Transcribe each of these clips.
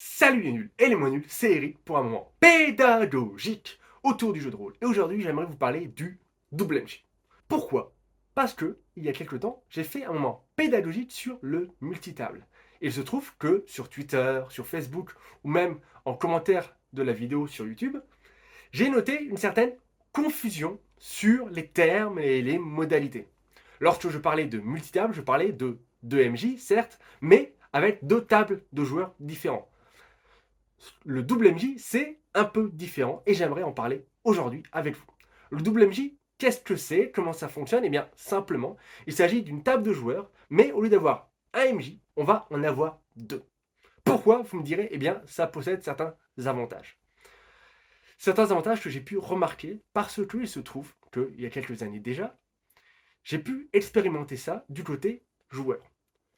Salut les nuls et les moins nuls, c'est Eric pour un moment pédagogique autour du jeu de rôle. Et aujourd'hui, j'aimerais vous parler du double MJ. Pourquoi? Parce que, il y a quelques temps, j'ai fait un moment pédagogique sur le multitable. Il se trouve que sur Twitter, sur Facebook, ou même en commentaire de la vidéo sur YouTube, j'ai noté une certaine confusion sur les termes et les modalités. Lorsque je parlais de multitable, je parlais de 2 MJ, certes, mais avec deux tables de joueurs différents. Le double MJ, c'est un peu différent et j'aimerais en parler aujourd'hui avec vous. Le double MJ, qu'est-ce que c'est? Comment ça fonctionne? Eh bien, simplement, il s'agit d'une table de joueurs, mais au lieu d'avoir un MJ, on va en avoir deux. Pourquoi Vous me direz, eh bien, ça possède certains avantages. Certains avantages que j'ai pu remarquer parce qu'il se trouve qu'il y a quelques années déjà, j'ai pu expérimenter ça du côté joueur.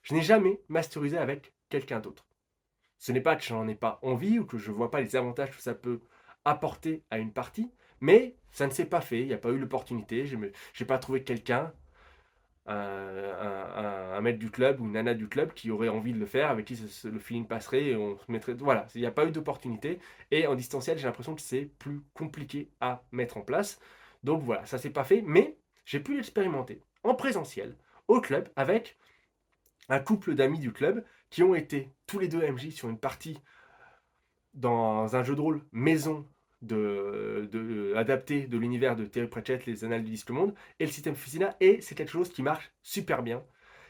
Je n'ai jamais masterisé avec quelqu'un d'autre. Ce n'est pas que j'en ai pas envie ou que je ne vois pas les avantages que ça peut apporter à une partie, mais ça ne s'est pas fait, il n'y a pas eu l'opportunité, je n'ai pas trouvé quelqu'un, un, maître du club ou une nana du club qui aurait envie de le faire, avec qui le feeling passerait et on se mettrait... Voilà, il n'y a pas eu d'opportunité, et en distanciel j'ai l'impression que c'est plus compliqué à mettre en place. Donc voilà, ça s'est pas fait, mais j'ai pu l'expérimenter en présentiel, au club, avec un couple d'amis du club qui ont été tous les deux MJ sur une partie dans un jeu de rôle maison de, adapté de l'univers de Terry Pratchett, les Annales du Disque Monde, et le système Fusina, et c'est quelque chose qui marche super bien.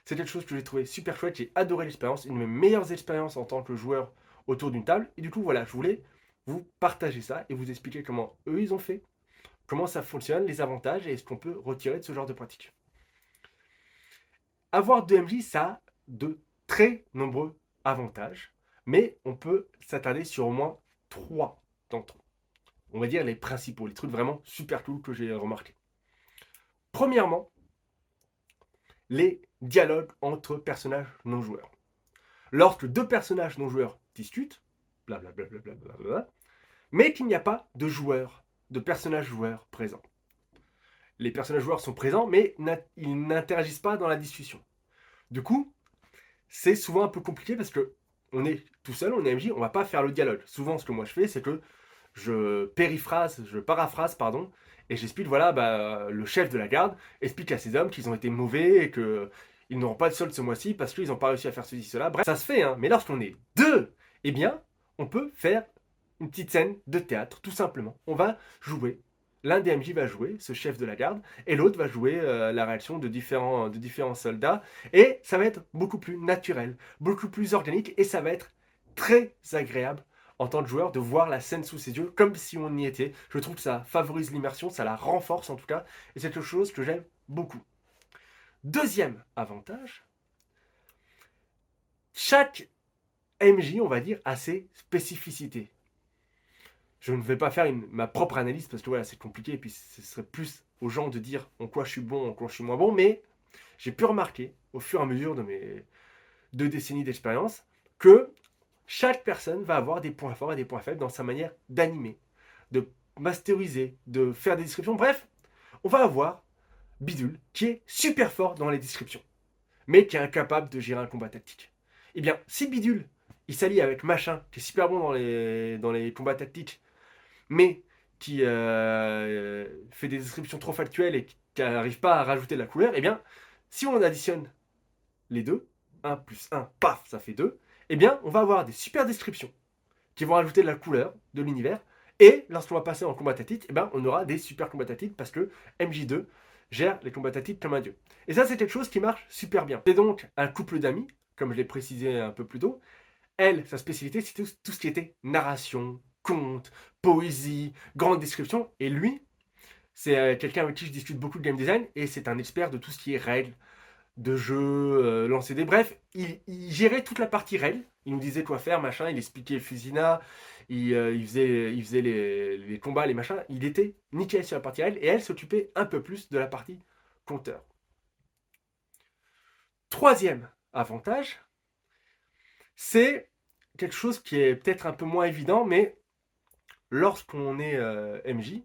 C'est quelque chose que j'ai trouvé super chouette, j'ai adoré l'expérience, une de mes meilleures expériences en tant que joueur autour d'une table, et du coup voilà, je voulais vous partager ça et vous expliquer comment eux ils ont fait, comment ça fonctionne, les avantages et ce qu'on peut retirer de ce genre de pratique. Avoir deux MJ, ça de très nombreux avantages, mais on peut s'attarder sur au moins trois d'entre eux. On va dire les principaux, les trucs vraiment super cool que j'ai remarqué. Premièrement, les dialogues entre personnages non joueurs. Lorsque deux personnages non joueurs discutent, blablabla, mais qu'il n'y a pas de joueurs, de personnages joueurs présents. Les personnages joueurs sont présents, mais ils n'interagissent pas dans la discussion. Du coup, c'est souvent un peu compliqué parce que on est tout seul, on est MJ, on va pas faire le dialogue. Souvent, ce que moi je fais, c'est que je périphrase, je paraphrase, pardon, et j'explique, voilà, bah, le chef de la garde explique à ces hommes qu'ils ont été mauvais et qu'ils n'auront pas de solde ce mois-ci parce qu'ils n'ont pas réussi à faire ceci, cela. Bref, ça se fait, hein. Mais lorsqu'on est deux, eh bien, on peut faire une petite scène de théâtre, tout simplement. On va jouer L'un des MJ va jouer ce chef de la garde et l'autre va jouer euh, la réaction de différents, de différents soldats. Et ça va être beaucoup plus naturel, beaucoup plus organique et ça va être très agréable en tant que joueur de voir la scène sous ses yeux comme si on y était. Je trouve que ça favorise l'immersion, ça la renforce en tout cas et c'est quelque chose que j'aime beaucoup. Deuxième avantage, chaque MJ, on va dire, a ses spécificités je ne vais pas faire ma propre analyse parce que voilà, c'est compliqué et puis ce serait plus aux gens de dire en quoi je suis bon, en quoi je suis moins bon, mais j'ai pu remarquer au fur et à mesure de mes deux décennies d'expérience que chaque personne va avoir des points forts et des points faibles dans sa manière d'animer, de masteriser, de faire des descriptions. Bref, on va avoir Bidule qui est super fort dans les descriptions, mais qui est incapable de gérer un combat tactique. Eh bien, si Bidule il s'allie avec Machin, qui est super bon dans les, dans les combats tactiques, mais qui euh, fait des descriptions trop factuelles et qui n'arrive pas à rajouter de la couleur, eh bien, si on additionne les deux, 1 plus 1, paf, ça fait 2, eh bien, on va avoir des super descriptions qui vont rajouter de la couleur de l'univers. Et lorsqu'on va passer en combat tactique, eh bien, on aura des super combats tactiques parce que MJ2 gère les combats tactiques comme un dieu. Et ça, c'est quelque chose qui marche super bien. C'est donc un couple d'amis, comme je l'ai précisé un peu plus tôt. Elle, sa spécialité, c'est tout ce qui était narration, conte, poésie, grande description. Et lui, c'est euh, quelqu'un avec qui je discute beaucoup de game design et c'est un expert de tout ce qui est règles de jeu, euh, lancer des. Bref, il, gérait toute la partie règles. Il nous disait quoi faire, machin. Il expliquait Fusina. Il, euh, il faisait les, les, combats, les machins. Il était nickel sur la partie règles et elle s'occupait un peu plus de la partie compteur. Troisième avantage, c'est quelque chose qui est peut-être un peu moins évident, mais lorsqu'on est euh, MJ,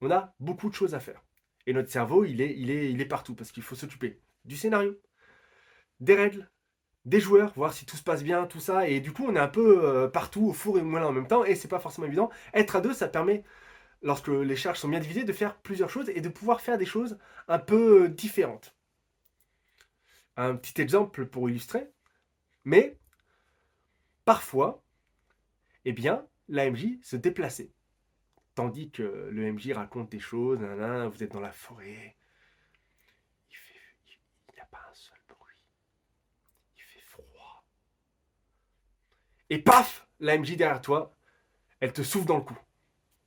on a beaucoup de choses à faire. Et notre cerveau, il est, partout parce qu'il faut s'occuper du scénario, des règles, des joueurs, voir si tout se passe bien, tout ça. Et du coup, on est un peu euh, partout, au four et au moulin en même temps, et c'est pas forcément évident. Être à deux, ça permet, lorsque les charges sont bien divisées, de faire plusieurs choses et de pouvoir faire des choses un peu euh, différentes. Un petit exemple pour illustrer. Mais parfois, eh bien, l'AMJ se déplaçait. Tandis que le MJ raconte des choses, vous êtes dans la forêt, il n'y a pas un seul bruit, il fait froid. Et paf, la MJ derrière toi, elle te souffle dans le cou.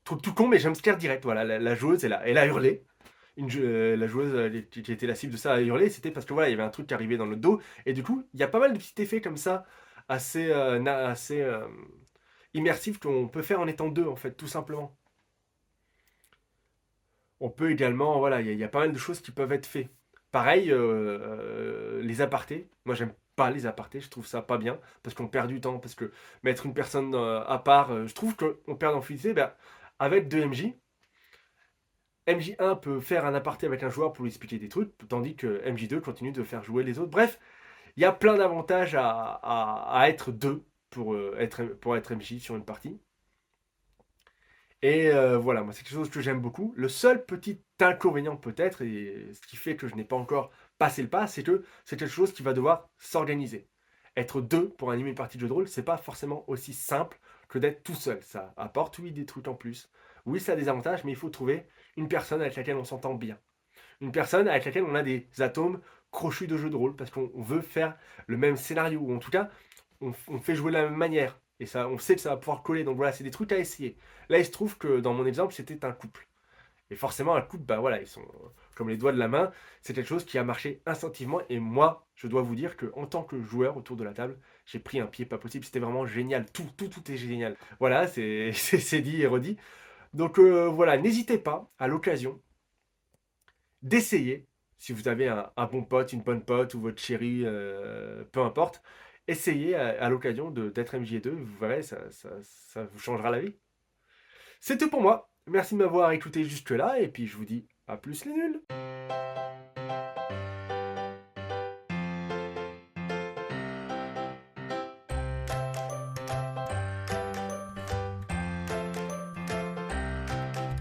Tout, tout con, mais jumpscare direct. Voilà, la, joueuse, elle a, hurlé. Euh, la joueuse qui était la cible de ça a hurlé, c'était parce que voilà, il y avait un truc qui arrivait dans le dos. Et du coup, il y a pas mal de petits effets comme ça, assez, euh, assez immersifs qu'on peut faire en étant deux, en fait, tout simplement. On peut également, voilà, il y, a pas mal de choses qui peuvent être faites. Pareil, euh, euh, les apartés. Moi, j'aime pas les apartés, je trouve ça pas bien, parce qu'on perd du temps, parce que mettre une personne euh, à part, je trouve qu'on perd en fluidité. Ben, avec 2 MJ, MJ1 peut faire un aparté avec un joueur pour lui expliquer des trucs, tandis que MJ2 continue de faire jouer les autres. Bref, il y a plein d'avantages à, être deux pour, être, pour être MJ sur une partie. Et euh, voilà, moi c'est quelque chose que j'aime beaucoup. Le seul petit inconvénient peut-être, et ce qui fait que je n'ai pas encore passé le pas, c'est que c'est quelque chose qui va devoir s'organiser. Être deux pour animer une partie de jeu de rôle, c'est pas forcément aussi simple que d'être tout seul. Ça apporte oui des trucs en plus. Oui, ça a des avantages, mais il faut trouver une personne avec laquelle on s'entend bien. Une personne avec laquelle on a des atomes crochus de jeu de rôle, parce qu'on veut faire le même scénario, ou en tout cas, on, fait jouer de la même manière. Et ça, on sait que ça va pouvoir coller. Donc voilà, c'est des trucs à essayer. Là, il se trouve que dans mon exemple, c'était un couple. Et forcément, un couple, bah voilà, ils sont comme les doigts de la main. C'est quelque chose qui a marché instinctivement. Et moi, je dois vous dire que en tant que joueur autour de la table, j'ai pris un pied pas possible. C'était vraiment génial. Tout, tout, tout est génial. Voilà, c'est dit et redit. Donc euh, voilà, n'hésitez pas à l'occasion d'essayer, si vous avez un, bon pote, une bonne pote ou votre chérie, euh, peu importe, essayez à, l'occasion d'être MJ2, vous verrez, ça, ça, vous changera la vie. C'est tout pour moi. Merci de m'avoir écouté jusque-là, et puis je vous dis à plus les nuls